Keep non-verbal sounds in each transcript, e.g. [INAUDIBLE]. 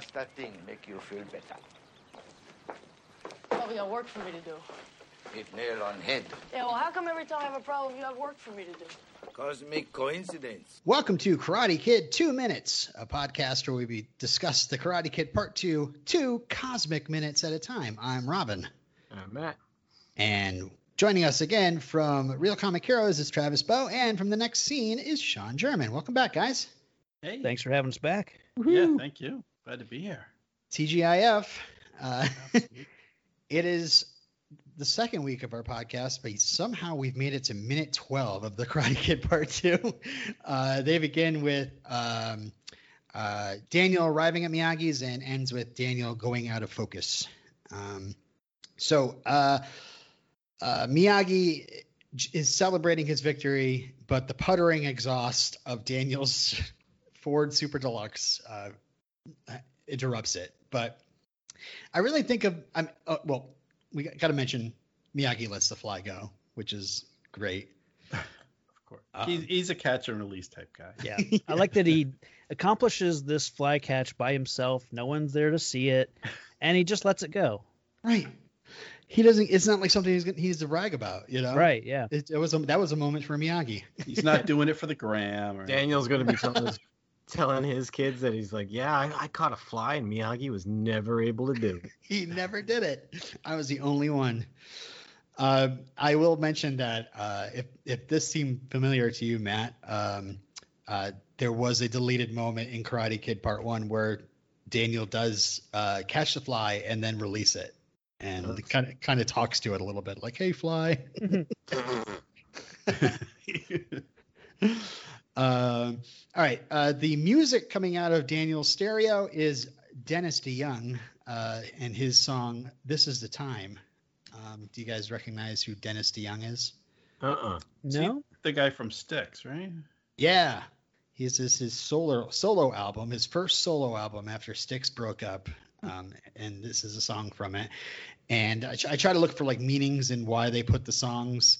does that thing make you feel better? Oh, you got work for me to do. Hit nail on head. Yeah, well, how come every time I have a problem, you have work for me to do? Cosmic coincidence. Welcome to Karate Kid Two Minutes, a podcast where we discuss the Karate Kid Part Two, two cosmic minutes at a time. I'm Robin. I'm Matt. And joining us again from Real Comic Heroes is Travis Bow, and from the next scene is Sean German. Welcome back, guys. Hey. Thanks for having us back. Yeah, thank you. Glad to be here. TGIF. Uh, [LAUGHS] it is the second week of our podcast, but somehow we've made it to minute 12 of the Karate Kid Part 2. [LAUGHS] Uh, they begin with um, uh, Daniel arriving at Miyagi's and ends with Daniel going out of focus. Um, so uh, uh, Miyagi is celebrating his victory, but the puttering exhaust of Daniel's [LAUGHS] Ford Super Deluxe uh, interrupts it. But I really think of I'm uh, well. We got to mention Miyagi lets the fly go, which is great. Of course, he's, he's a catch and release type guy. Yeah. [LAUGHS] I like that he accomplishes this fly catch by himself. No one's there to see it, and he just lets it go. Right. He doesn't. It's not like something he's gonna, he needs to brag about. You know. Right. Yeah. It, it was a, that was a moment for Miyagi. He's not [LAUGHS] doing it for the gram. Or Daniel's gonna be telling his, telling his kids that he's like, yeah, I, I caught a fly and Miyagi was never able to do it. [LAUGHS] he never did it. I was the only one. Uh, I will mention that uh, if if this seemed familiar to you, Matt, um, uh, there was a deleted moment in Karate Kid Part One where Daniel does uh, catch the fly and then release it, and kind of kind of talks to it a little bit, like, "Hey, fly." [LAUGHS] [LAUGHS] Um, all right. Uh, the music coming out of Daniel's stereo is Dennis DeYoung uh, and his song "This Is the Time." Um, do you guys recognize who Dennis DeYoung is? Uh-uh. No. the guy from Styx, right? Yeah, he's this his solo solo album, his first solo album after Styx broke up, um, and this is a song from it. And I, I try to look for like meanings and why they put the songs.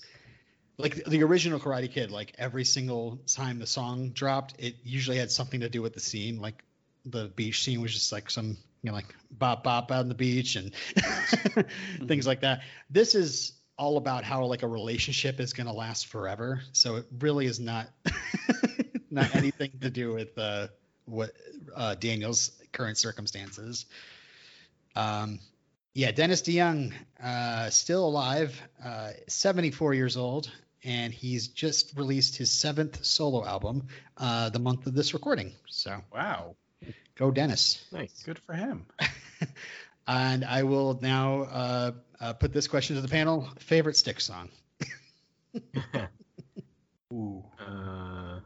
Like the original Karate Kid, like every single time the song dropped, it usually had something to do with the scene. Like the beach scene was just like some, you know, like bop bop on the beach and [LAUGHS] things like that. This is all about how like a relationship is going to last forever. So it really is not [LAUGHS] not anything to do with uh, what uh, Daniel's current circumstances. Um, yeah, Dennis DeYoung, uh, still alive, uh, 74 years old, and he's just released his seventh solo album uh, the month of this recording. So Wow, go, Dennis. Nice. good for him. [LAUGHS] And I will now uh, uh, put this question to the panel: favorite Styx song? [LAUGHS] Ooh, Uh,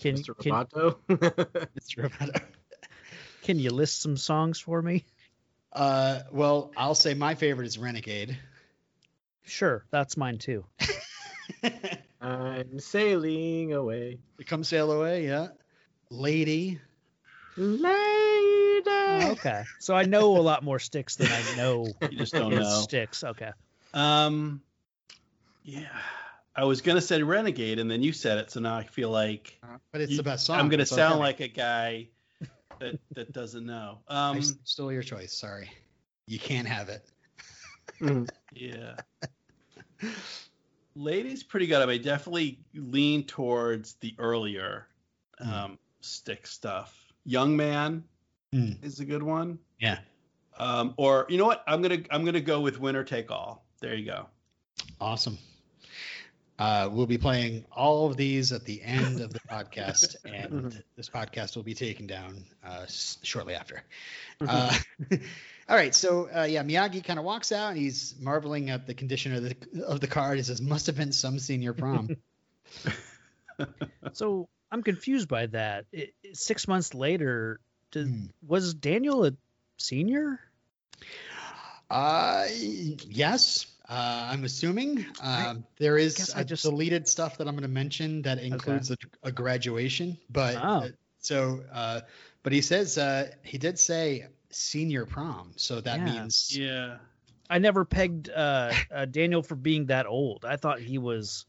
Can Mr. can, Roboto? [LAUGHS] Mr. Roboto. can you list some songs for me? Uh, well, I'll say my favorite is Renegade. Sure, that's mine too. [LAUGHS] I'm sailing away. Come sail away, yeah. Lady. Lady. Okay, so I know a lot more Styx than I know [LAUGHS] you just don't know. Styx. Okay. Um, yeah, I was gonna say Renegade, and then you said it, so now I feel like But it's you- the best song. I'm gonna It's sound okay. like a guy that that doesn't know. [LAUGHS] Um, I stole your choice. Sorry. You can't have it. Mm. Yeah. Lady's pretty good. I mean, definitely lean towards the earlier Hmm. um, Styx stuff. Young Man Mm. is a good one. Yeah. Um, or you know what? I'm gonna I'm gonna go with Winner Take All. There you go. Awesome. Uh, we'll be playing all of these at the end of the podcast, [LAUGHS] and this podcast will be taken down uh, s- shortly after. Uh, [LAUGHS] all right, so uh, yeah, Miyagi kind of walks out, and he's marveling at the condition of the of the car. He says, "Must have been some senior prom." [LAUGHS] So I'm confused by that. It, it- six months later, did, Hmm. was Daniel a senior? Uh, yes. Uh, I'm assuming um, there is guess I just- deleted stuff that I'm going to mention that includes a, a graduation. But Oh. uh, so, uh, but he says uh, he did say senior prom, so that Yeah. means Yeah. I never pegged uh, uh, Daniel for being that old. I thought he was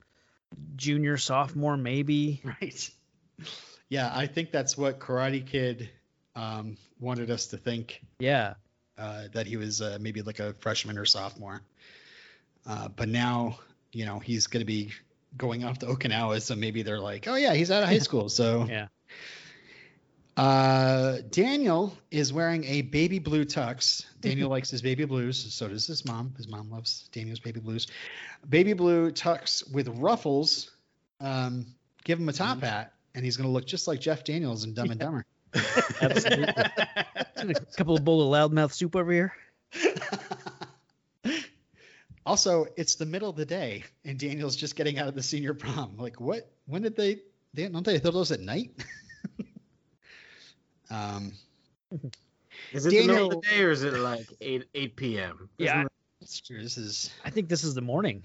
junior, sophomore, maybe. [LAUGHS] right. Yeah, I think that's what Karate Kid um, wanted us to think Yeah. uh, that he was uh, maybe like a freshman or sophomore. Uh, but now, you know, he's going to be going off to Okinawa, so maybe they're like, oh yeah, he's out of high [LAUGHS] school. So Yeah. Uh, Daniel is wearing a baby blue tux. Daniel likes his baby blues. So does his mom. His mom loves Daniel's baby blues. Baby blue tux with ruffles. Um, give him a top hat, and he's going to look just like Jeff Daniels in Dumb and Dumber. [LAUGHS] Absolutely. a couple of bowl of loudmouth soup over here. [LAUGHS] also, it's the middle of the day, and Daniel's just getting out of the senior prom. Like, what? When did they? they don't they throw those at night? [LAUGHS] um, [LAUGHS] Is it the middle of the day or is it like 8 8 p.m.? Yeah. Isn't it's true. This is, I think this is the morning.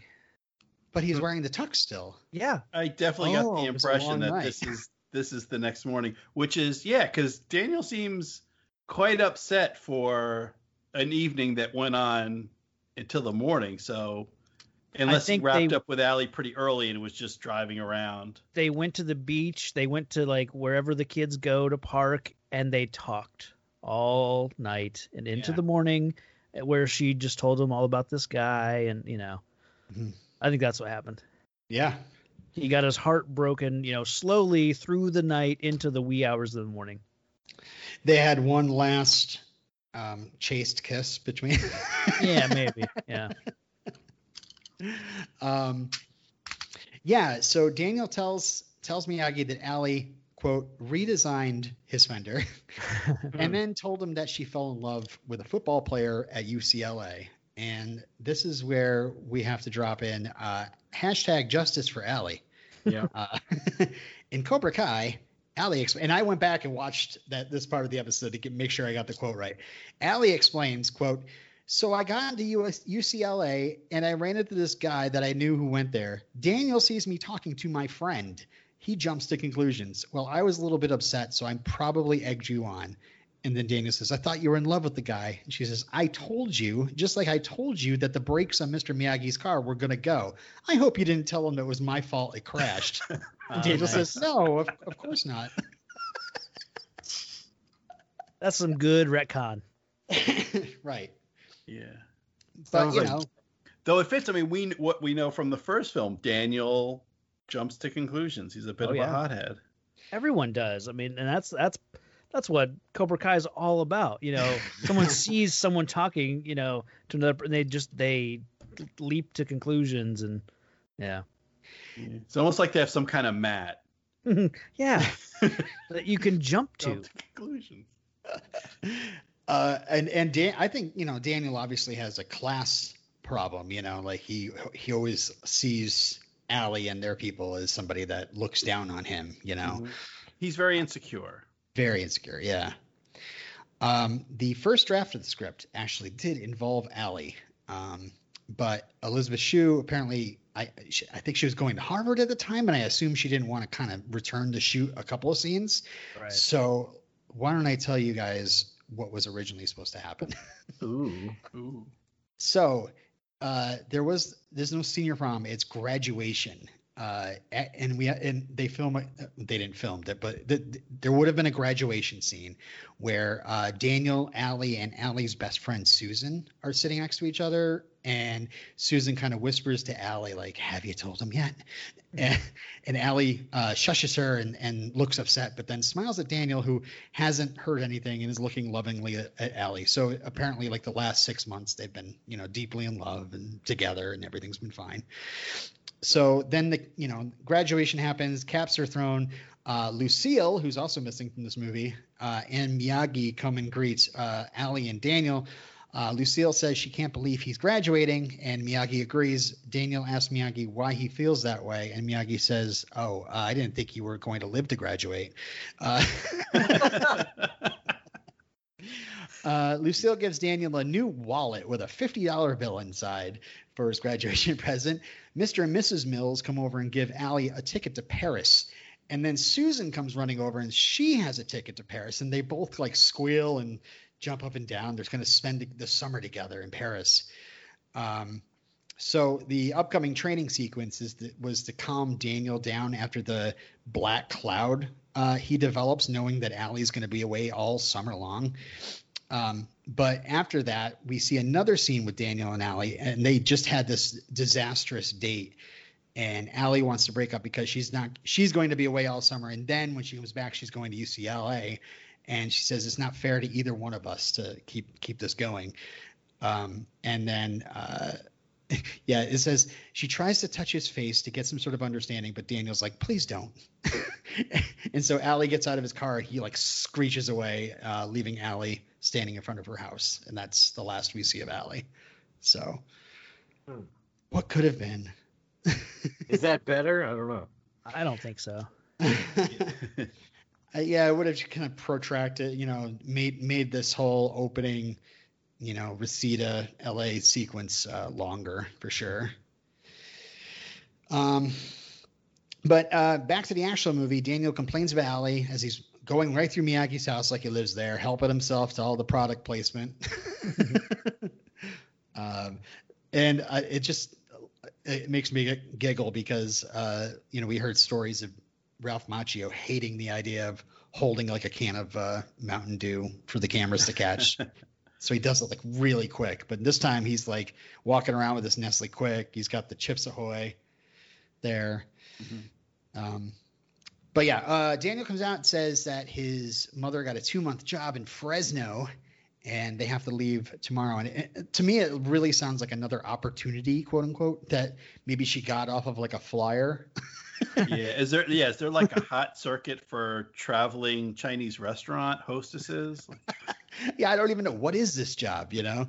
but he's wearing the tux still. Yeah. I definitely got Oh, the it was a impression that night. this is this is the next morning, which is yeah, because Daniel seems quite upset for an evening that went on until the morning. So unless he wrapped they- up with Allie pretty early and was just driving around. They went to the beach. They went to like wherever the kids go to park, and they talked all night and into Yeah. the morning, eh, where she just told him all about this guy, and you know, Mhm. I think that's what happened. Yeah. He got his heart broken, you know, slowly through the night into the wee hours of the morning. They had one last um, chaste kiss between. [LAUGHS] Yeah, maybe. Yeah. [LAUGHS] um, yeah. So Daniel tells tells Miyagi that Allie quote redesigned his fender, [LAUGHS] and then told him that she fell in love with a football player at UCLA. And this is where we have to drop in uh, hashtag justice for Allie. Yeah. Uh, [LAUGHS] in Cobra Kai, Allie exp- and I went back and watched that this part of the episode to get, make sure I got the quote right. Allie explains, "quote So I got into US, UCLA and I ran into this guy that I knew who went there. Daniel sees me talking to my friend. He jumps to conclusions. Well, I was a little bit upset, so I'm probably egged you on." And then Daniel says, I thought you were in love with the guy. And she says, I told you, just like I told you that the brakes on Mr. Miyagi's car were going to go. I hope you didn't tell him it was my fault it crashed. [LAUGHS] Uh, Daniel nice. says, No, of, of course not. [LAUGHS] That's some good retcon. [LAUGHS] right. yeah. But, Sounds you like- know, Though it fits. I mean, we what we know from the first film, Daniel jumps to conclusions. He's a bit Oh, of yeah. a hothead. Everyone does. I mean, and that's that's that's what Cobra Kai is all about. You know, someone [LAUGHS] sees someone talking, you know, to another, and they just they leap to conclusions, and yeah, Yeah. It's almost like they have some kind of mat. [LAUGHS] yeah, [LAUGHS] that you can jump to. Jump to conclusions. uh, and and Dan, I think you know Daniel obviously has a class problem. You know, like he he always sees Allie and their people as somebody that looks down on him. You know, Mhm. He's very insecure. very insecure. Yeah. Um, the first draft of the script actually did involve Allie, um, but Elizabeth Shue apparently. I, she, I think she was going to Harvard at the time, and I assume she didn't want to kind of return to shoot a couple of scenes. Right. So why don't I tell you guys what was originally supposed to happen? [LAUGHS] Ooh. Ooh. so uh, there was there's no senior prom; it's graduation. Uh, and we and they film they didn't film that, but th th- there would have been a graduation scene where uh, Daniel, Allie, and Allie's best friend Susan are sitting next to each other, and Susan kind of whispers to Allie like, "Have you told him yet?" And, and Allie uh, shushes her and, and looks upset, but then smiles at Daniel, who hasn't heard anything and is looking lovingly at, at Allie. So apparently, like the last six months, they've been, you know, deeply in love and together, and everything's been fine. So then the, you know, graduation happens, caps are thrown. Uh, Lucille, who's also missing from this movie, uh, and Miyagi come and greet uh, Allie and Daniel. Uh, Lucille says she can't believe he's graduating, and Miyagi agrees. Daniel asks Miyagi why he feels that way, and Miyagi says, "Oh, uh, I didn't think you were going to live to graduate." Uh, [LAUGHS] uh, Lucille gives Daniel a new wallet with a $50 bill inside for his graduation [LAUGHS] present. Mr. and Mrs. Mills come over and give Allie a ticket to Paris. And then Susan comes running over and she has a ticket to Paris. And they both like squeal and jump up and down. They're going to spend the summer together in Paris. Um, so the upcoming training sequence is was to calm Daniel down after the black cloud uh, he develops, knowing that Allie's going to be away all summer long. Um, but after that, we see another scene with Daniel and Allie, and they just had this disastrous date. And Allie wants to break up because she's not she's going to be away all summer, and then when she comes back, she's going to UCLA, and she says it's not fair to either one of us to keep keep this going. Um, and then uh, [LAUGHS] yeah, it says she tries to touch his face to get some sort of understanding, but Daniel's like, please don't. [LAUGHS] and so Allie gets out of his car. He like screeches away, uh, leaving Allie standing in front of her house. And that's the last we see of Allie. So, Hmm. what could have been? Is that better? I don't know. I don't think so. [LAUGHS] Uh, yeah, I would have kind of protracted, you know, made made this whole opening, you know, Reseda LA sequence uh, longer for sure. Um, but uh, back to the actual movie, Daniel complains about Allie as he's going right through Miyagi's house like he lives there, helping himself to all the product placement. [LAUGHS] um, and uh, it just it makes me giggle because uh, you know we heard stories of Ralph Macchio hating the idea of holding like a can of uh, Mountain Dew for the cameras to catch. [LAUGHS] so he does it like really quick. But this time he's like walking around with this Nestle Quik. He's got the Chips Ahoy there. Um, but yeah, uh, Daniel comes out and says that his mother got a two month job in Fresno and they have to leave tomorrow. And it, to me, it really sounds like another opportunity, quote unquote, that maybe she got off of like a flyer. [LAUGHS] yeah, is there yeah, is there like a hot circuit for traveling Chinese restaurant hostesses? [LAUGHS] yeah, I don't even know what is this job, you know?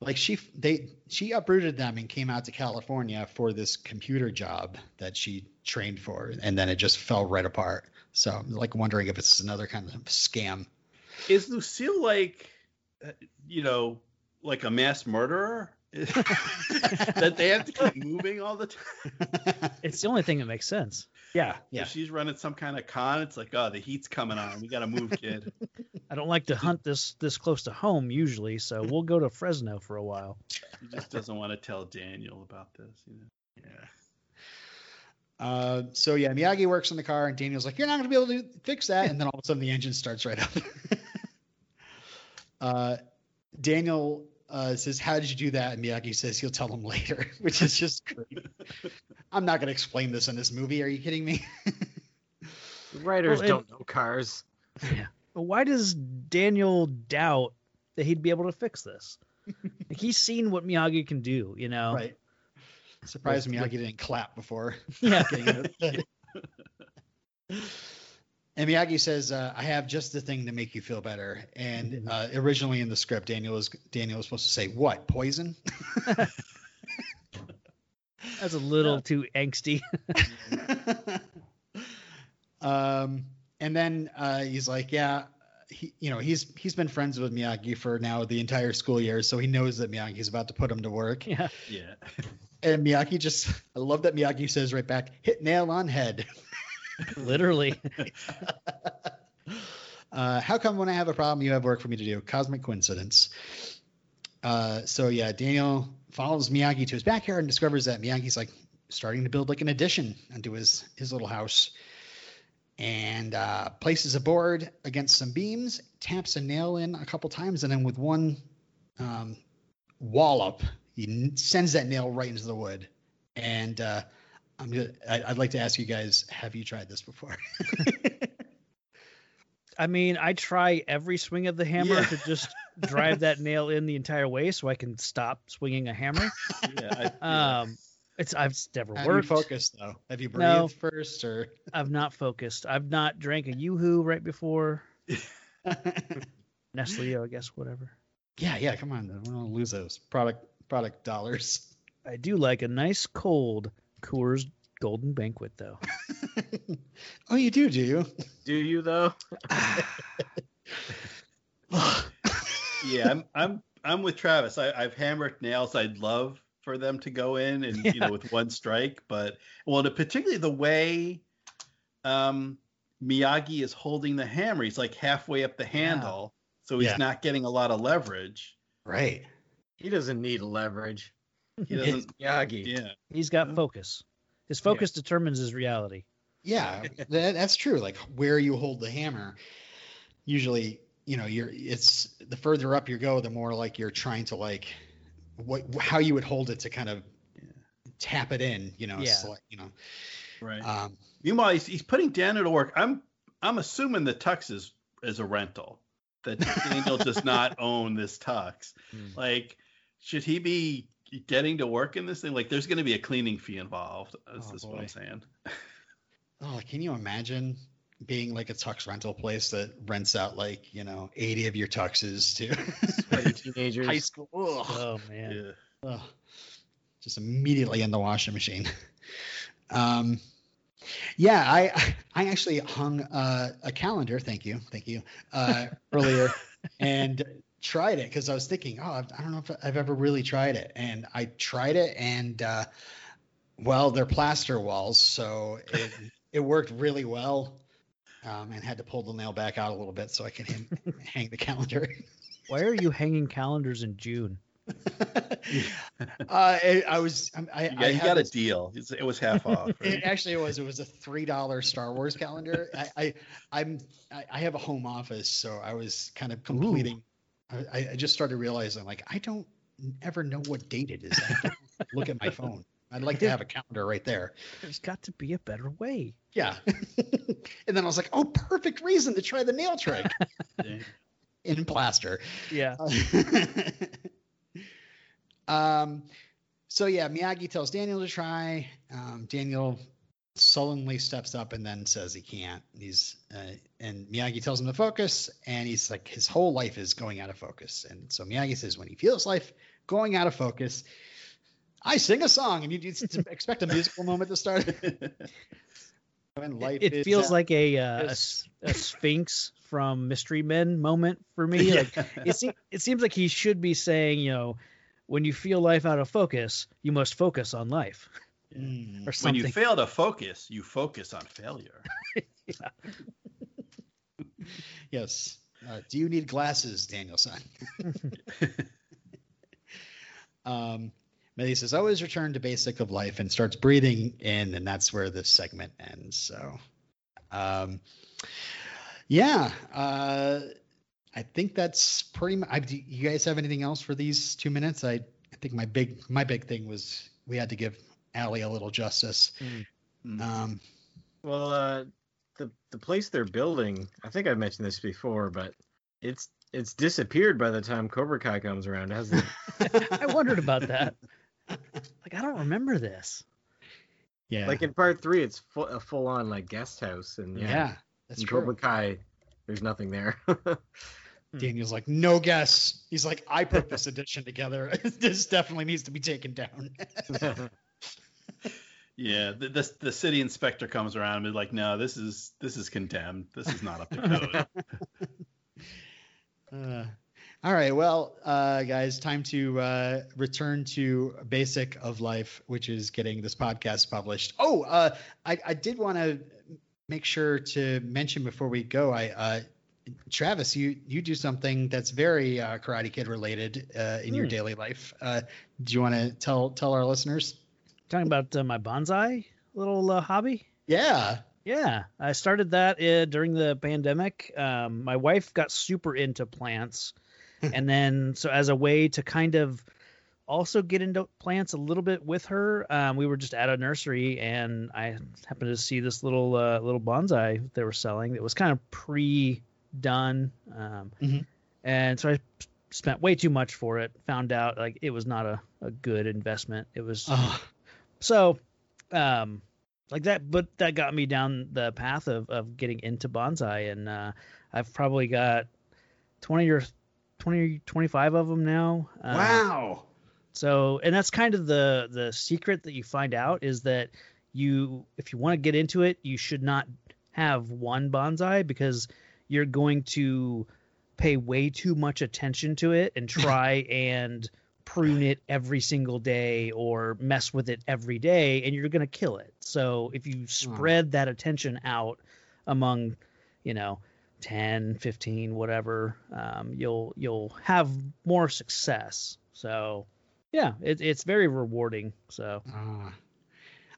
Like she they she uprooted them and came out to California for this computer job that she trained for and then it just fell right apart. So I'm like wondering if it's another kind of scam. Is Lucille like uh, you know, like a mass murderer? [LAUGHS] that they have to keep moving all the time. It's the only thing that makes sense. Yeah, If she's running some kind of con, it's like, oh, the heat's coming on. We got to move, kid. [LAUGHS] I don't like to hunt this this close to home usually, so we'll go to Fresno for a while. He just doesn't want to tell Daniel about this. You know? Yeah. Uh, so yeah, Miyagi works on the car, and Daniel's like, "You're not going to be able to fix that," and then all of a sudden the engine starts right up. [LAUGHS] uh, Daniel uh, says, "How did you do that?" And Miyagi says, "He'll tell him later," [LAUGHS] which is just great. [LAUGHS] I'm not going to explain this in this movie. Are you kidding me? Writers Well, it- don't know cars. But why does Daniel doubt that he'd be able to fix this? like he's seen what Miyagi can do, you know. right. Surprised Miyagi didn't clap before. [LAUGHS] Yeah. Getting it. And Miyagi says, uh, "I have just the thing to make you feel better." And uh, originally in the script, Daniel was Daniel was supposed to say, "What? Poison?" [LAUGHS] That's a little too angsty. [LAUGHS] um, and then uh, he's like, "Yeah, he, you know, he's he's been friends with Miyagi for now the entire school year, so he knows that Miyagi's about to put him to work." yeah. Yeah. [LAUGHS] And Miyagi just, I love that Miyagi says right back, "Hit nail on head." [LAUGHS] Literally. [LAUGHS] [LAUGHS] Uh, how come when I have a problem, you have work for me to do? Cosmic coincidence. Uh, so yeah, Daniel follows Miyagi to his backyard and discovers that Miyagi's like starting to build like an addition onto his his little house, and uh, places a board against some beams, taps a nail in a couple times, and then with one um, wallop, he n- sends that nail right into the wood. And uh, I'm gonna, I, I'd like to ask you guys, have you tried this before? [LAUGHS] I mean, I try every swing of the hammer Yeah. to just drive that nail in the entire way so I can stop swinging a hammer. [LAUGHS] Yeah. I, Um, it's I've it's never Have you focused though? Have you breathed No. first or? [LAUGHS] I've not focused. I've not drank a yoo-hoo right before Nestle, I guess, whatever. yeah, yeah. Come on, I don't want to lose those product product dollars. I do like a nice cold Coors Golden Banquet though. [LAUGHS] oh, you do, do you? Do you though? [SIGHS] yeah, I'm I'm I'm with Travis. I, I've hammered nails. I'd love for them to go in and you know with one strike, but well, the, particularly the way um, Miyagi is holding the hammer, he's like halfway up the handle, so he's Yeah. not getting a lot of leverage. right. He doesn't need leverage. He doesn't. Miyagi. yeah. He's got Yeah. focus. His focus determines his reality. Yeah, [LAUGHS] that, that's true. Like where you hold the hammer, usually, you know, you're it's the further up you go, the more like you're trying to like what how you would hold it to kind of tap it in, you know, Yeah. sli- you know. Right. Um, Meanwhile, he's, he's putting Daniel to work. I'm I'm assuming the tux is is a rental. That Daniel does not [LAUGHS] own this tux. Hmm. Like, should he be getting to work in this thing? Like, there's going to be a cleaning fee involved. Is Oh, this what. I'm saying? [LAUGHS] oh, can you imagine being like a tux rental place that rents out like you know 80 of your tuxes to [LAUGHS] teenagers. high school? Ugh. Oh man. Yeah. Ugh. just immediately in the washing machine. [LAUGHS] um, yeah, I I actually hung uh, a calendar. Thank you, thank you. Uh, earlier, and tried it because I was thinking, oh, I've, don't know if I've ever really tried it, and I tried it, and uh, well, they're plaster walls, so it [LAUGHS] it worked really well. Um, and had to pull the nail back out a little bit so I can hang, [LAUGHS] hang the calendar. Why are you hanging calendars in June? [LAUGHS] uh, I, I was I, I, Yeah, I he had got a deal. It was half off. It Right? actually was. It was a three dollar Star Wars calendar. I, I I'm I, I have a home office, so I was kind of completing. I, I just started realizing like I don't ever know what date it is. I [LAUGHS] look at my phone. I'd like to have a calendar right there. There's got to be a better way. Yeah. [LAUGHS] and then I was like, oh, perfect reason to try the nail trick [LAUGHS] in plaster. Yeah. um, so yeah, Miyagi tells Daniel to try. Um, Daniel sullenly steps up and then says he can't. He's uh, and Miyagi tells him to focus, and he's like his whole life is going out of focus. And so Miyagi says when he feels life going out of focus, I sing a song, and you [LAUGHS] expect a musical moment to start. [LAUGHS] when life It feels out- like a, uh, a a Sphinx from Mystery Men moment for me. [LAUGHS] Like it, se- it seems like he should be saying, you know, when you feel life out of focus, you must focus on life Mm. or when you fail to focus, you focus on failure. [LAUGHS] [LAUGHS] Yes. Uh, do you need glasses, Danielson? [LAUGHS] um, Millie says, always return to basic of life and starts breathing in, and that's where this segment ends. So, um, yeah, uh, I think that's pretty much. I, do you guys have anything else for these two minutes? I, I think my big my big thing was we had to give Allie a little justice. Mm. Um, Well, uh, the the place they're building, I think I mentioned this before, but it's it's disappeared by the time Cobra Kai comes around. It has [LAUGHS] the, I wondered about that. [LAUGHS] Like I don't remember this. yeah, like in part three, it's full, a full on like guest house, and yeah, yeah, that's in true. Cobra Kai, there's nothing there. [LAUGHS] Daniel's like, no guess. He's like, I put this edition together. this definitely needs to be taken down. Yeah, the, the the city inspector comes around and is like, "No, this is this is condemned. This is not up to code." [LAUGHS] Uh, all right, well, uh, guys, time to uh, return to basic of life, which is getting this podcast published. Oh, uh, I, I did want to make sure to mention before we go, I. Uh, Travis, you you do something that's very uh, Karate Kid related uh, in your Hmm. daily life. Uh, do you want to tell tell our listeners? Talking about uh, my bonsai little uh, hobby. Yeah. Yeah, I started that uh, during the pandemic. Um, my wife got super into plants, [LAUGHS] and then so as a way to kind of also get into plants a little bit with her, um, we were just at a nursery, and I happened to see this little uh, little bonsai they were selling. It was kind of pre-done, um, Mhm. and so I spent way too much for it. Found out like it was not a, a good investment. It was Oh, so, um, like that, but that got me down the path of, of getting into bonsai, and uh, I've probably got twenty or 20, 25 of them now. Uh, wow. So, and that's kind of the the secret that you find out is that you, if you want to get into it, you should not have one bonsai because you're going to pay way too much attention to it and [LAUGHS] try and prune it every single day or mess with it every day and you're going to kill it. So if you spread that attention out among, you know, 10, 15, whatever, um, you'll you'll have more success. So Yeah, it, it's very rewarding. So Uh,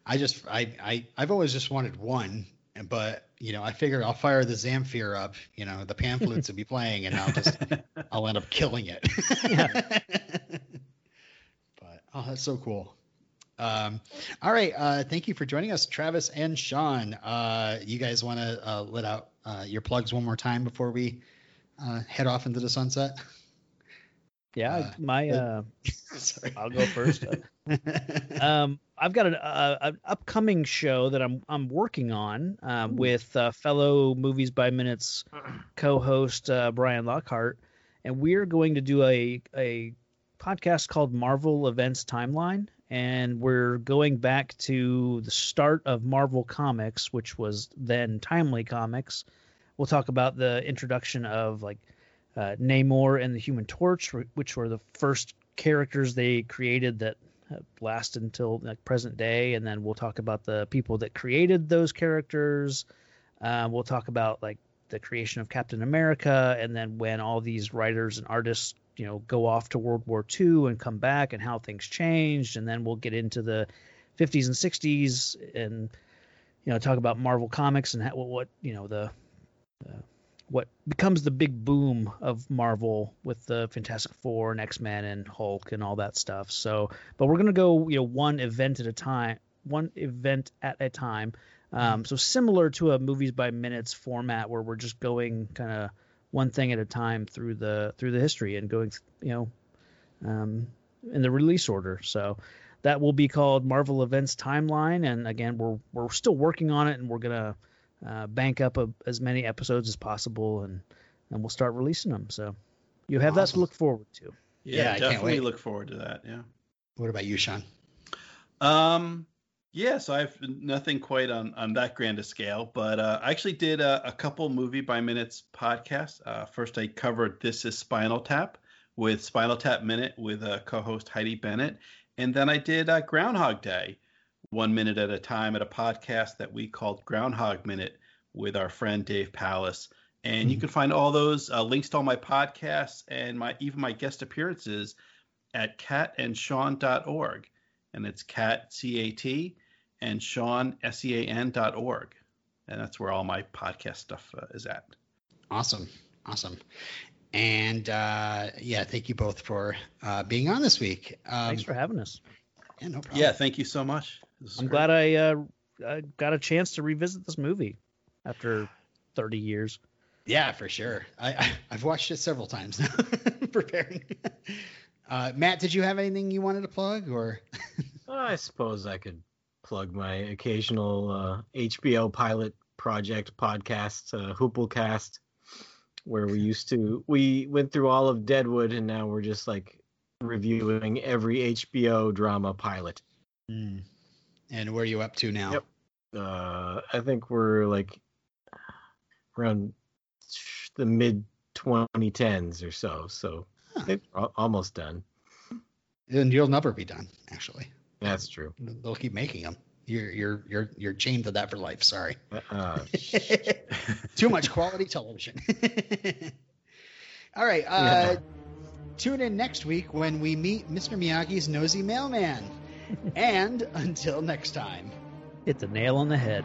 I just I I I've always just wanted one, but you know I figure I'll fire the Zamfir up. You know the pan flutes will be playing, and I'll just [LAUGHS] I'll end up killing it. [LAUGHS] but oh, that's so cool. Um, all right, uh, thank you for joining us, Travis and Sean. Uh, you guys want to uh, let out uh, your plugs one more time before we uh, head off into the sunset? Yeah, Uh, my [LAUGHS] uh, Sorry. I'll go first. [LAUGHS] um, I've got an, uh, an upcoming show that I'm I'm working on um, with uh, fellow Movies by Minutes co-host uh, Brian Lockhart, and we're going to do a a podcast called Marvel Events Timeline, and we're going back to the start of Marvel Comics, which was then Timely Comics. We'll talk about the introduction of like uh, Namor and the Human Torch, which were the first characters they created that uh, last until like present day, and then we'll talk about the people that created those characters. Uh, we'll talk about like the creation of Captain America, and then when all these writers and artists, you know, go off to World War II and come back, and how things changed, and then we'll get into the 50s and 60s, and you know, talk about Marvel Comics and how, what, what you know the what becomes the big boom of Marvel with the Fantastic Four and X Men and Hulk and all that stuff. So, but we're gonna go, you know, one event at a time, one event at a time. Um, so similar to a movies by minutes format where we're just going kind of one thing at a time through the through the history and going, you know, um, in the release order. So that will be called Marvel Events Timeline. And again, we're we're still working on it, and we're gonna uh, bank up a, as many episodes as possible, and and we'll start releasing them. So you have that to look forward to. Yeah, Yeah, I can't definitely wait. look forward to that. Yeah. what about you, Sean? Um, yeah, so I've nothing quite on on that grand a scale, but uh, I actually did a, a couple movie by minutes podcasts. Uh, first, I covered This Is Spinal Tap with Spinal Tap Minute with uh, co-host Heidi Bennett, and then I did uh, Groundhog Day, one minute at a time, at a podcast that we called Groundhog Minute with our friend Dave Palace. And you can find all those uh, links to all my podcasts and my even my guest appearances at catandsean.org and it's cat c a t and Sean s e a n dot org, and that's where all my podcast stuff uh, is at. Awesome, awesome. And uh, yeah, thank you both for uh, being on this week. Um, Thanks for having us. yeah, no problem. Yeah, thank you so much. This is I'm great. glad I uh, uh, got a chance to revisit this movie after 30 years. Yeah, for sure. I, I I've watched it several times now, [LAUGHS] preparing. Uh, Matt, did you have anything you wanted to plug, or [LAUGHS] I suppose I could plug my occasional uh, HBO pilot project podcast, uh, Hooplecast, where we used to we went through all of Deadwood, and now we're just like reviewing every HBO drama pilot. And where are you up to now? Yep. Uh, I think we're like around the mid 2010s or so, so Huh. almost done. And you'll never be done. Actually, That's true. they'll keep making them. You're you're you're you're chained to that for life. Sorry. Uh, [LAUGHS] Too much quality television. [LAUGHS] All right. Uh, Tune in next week when we meet Mr. Miyagi's nosy mailman. And until next time. Hit the nail on the head.